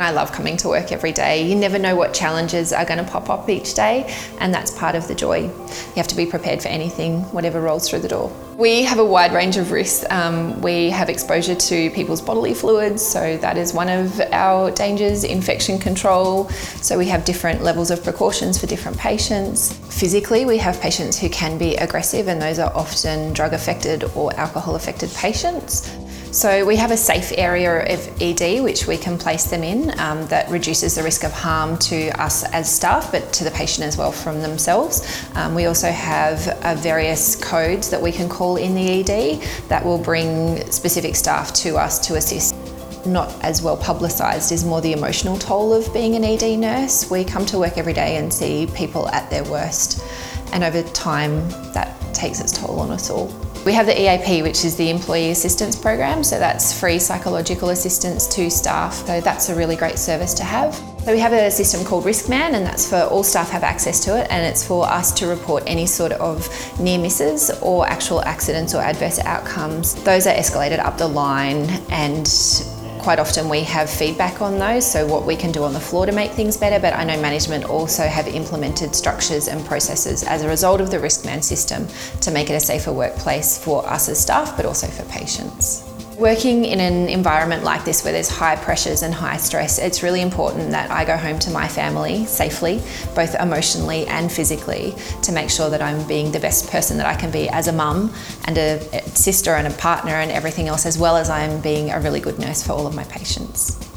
I love coming to work every day. You never know what challenges are going to pop up each day, and that's part of the joy. You have to be prepared for anything, whatever rolls through the door. We have a wide range of risks. Um, we have exposure to people's bodily fluids, so that is one of our dangers, infection control. So we have different levels of precautions for different patients. Physically, we have patients who can be aggressive, and those are often drug affected or alcohol affected patients. So we have a safe area of ED which we can place them in um, that reduces the risk of harm to us as staff but to the patient as well from themselves. Um, we also have uh, various codes that we can call in the ED that will bring specific staff to us to assist not as well publicised is more the emotional toll of being an ED nurse. We come to work every day and see people at their worst and over time that takes its toll on us all. We have the EAP, which is the Employee Assistance Program, so that's free psychological assistance to staff, so that's a really great service to have. So we have a system called Riskman and that's for all staff have access to it and it's for us to report any sort of near misses or actual accidents or adverse outcomes. Those are escalated up the line and Quite often we have feedback on those, so what we can do on the floor to make things better, but I know management also have implemented structures and processes as a result of the Riskman system to make it a safer workplace for us as staff, but also for patients. Working in an environment like this where there's high pressures and high stress, it's really important that I go home to my family safely, both emotionally and physically, to make sure that I'm being the best person that I can be as a mum and a sister and a partner and everything else, as well as I'm being a really good nurse for all of my patients.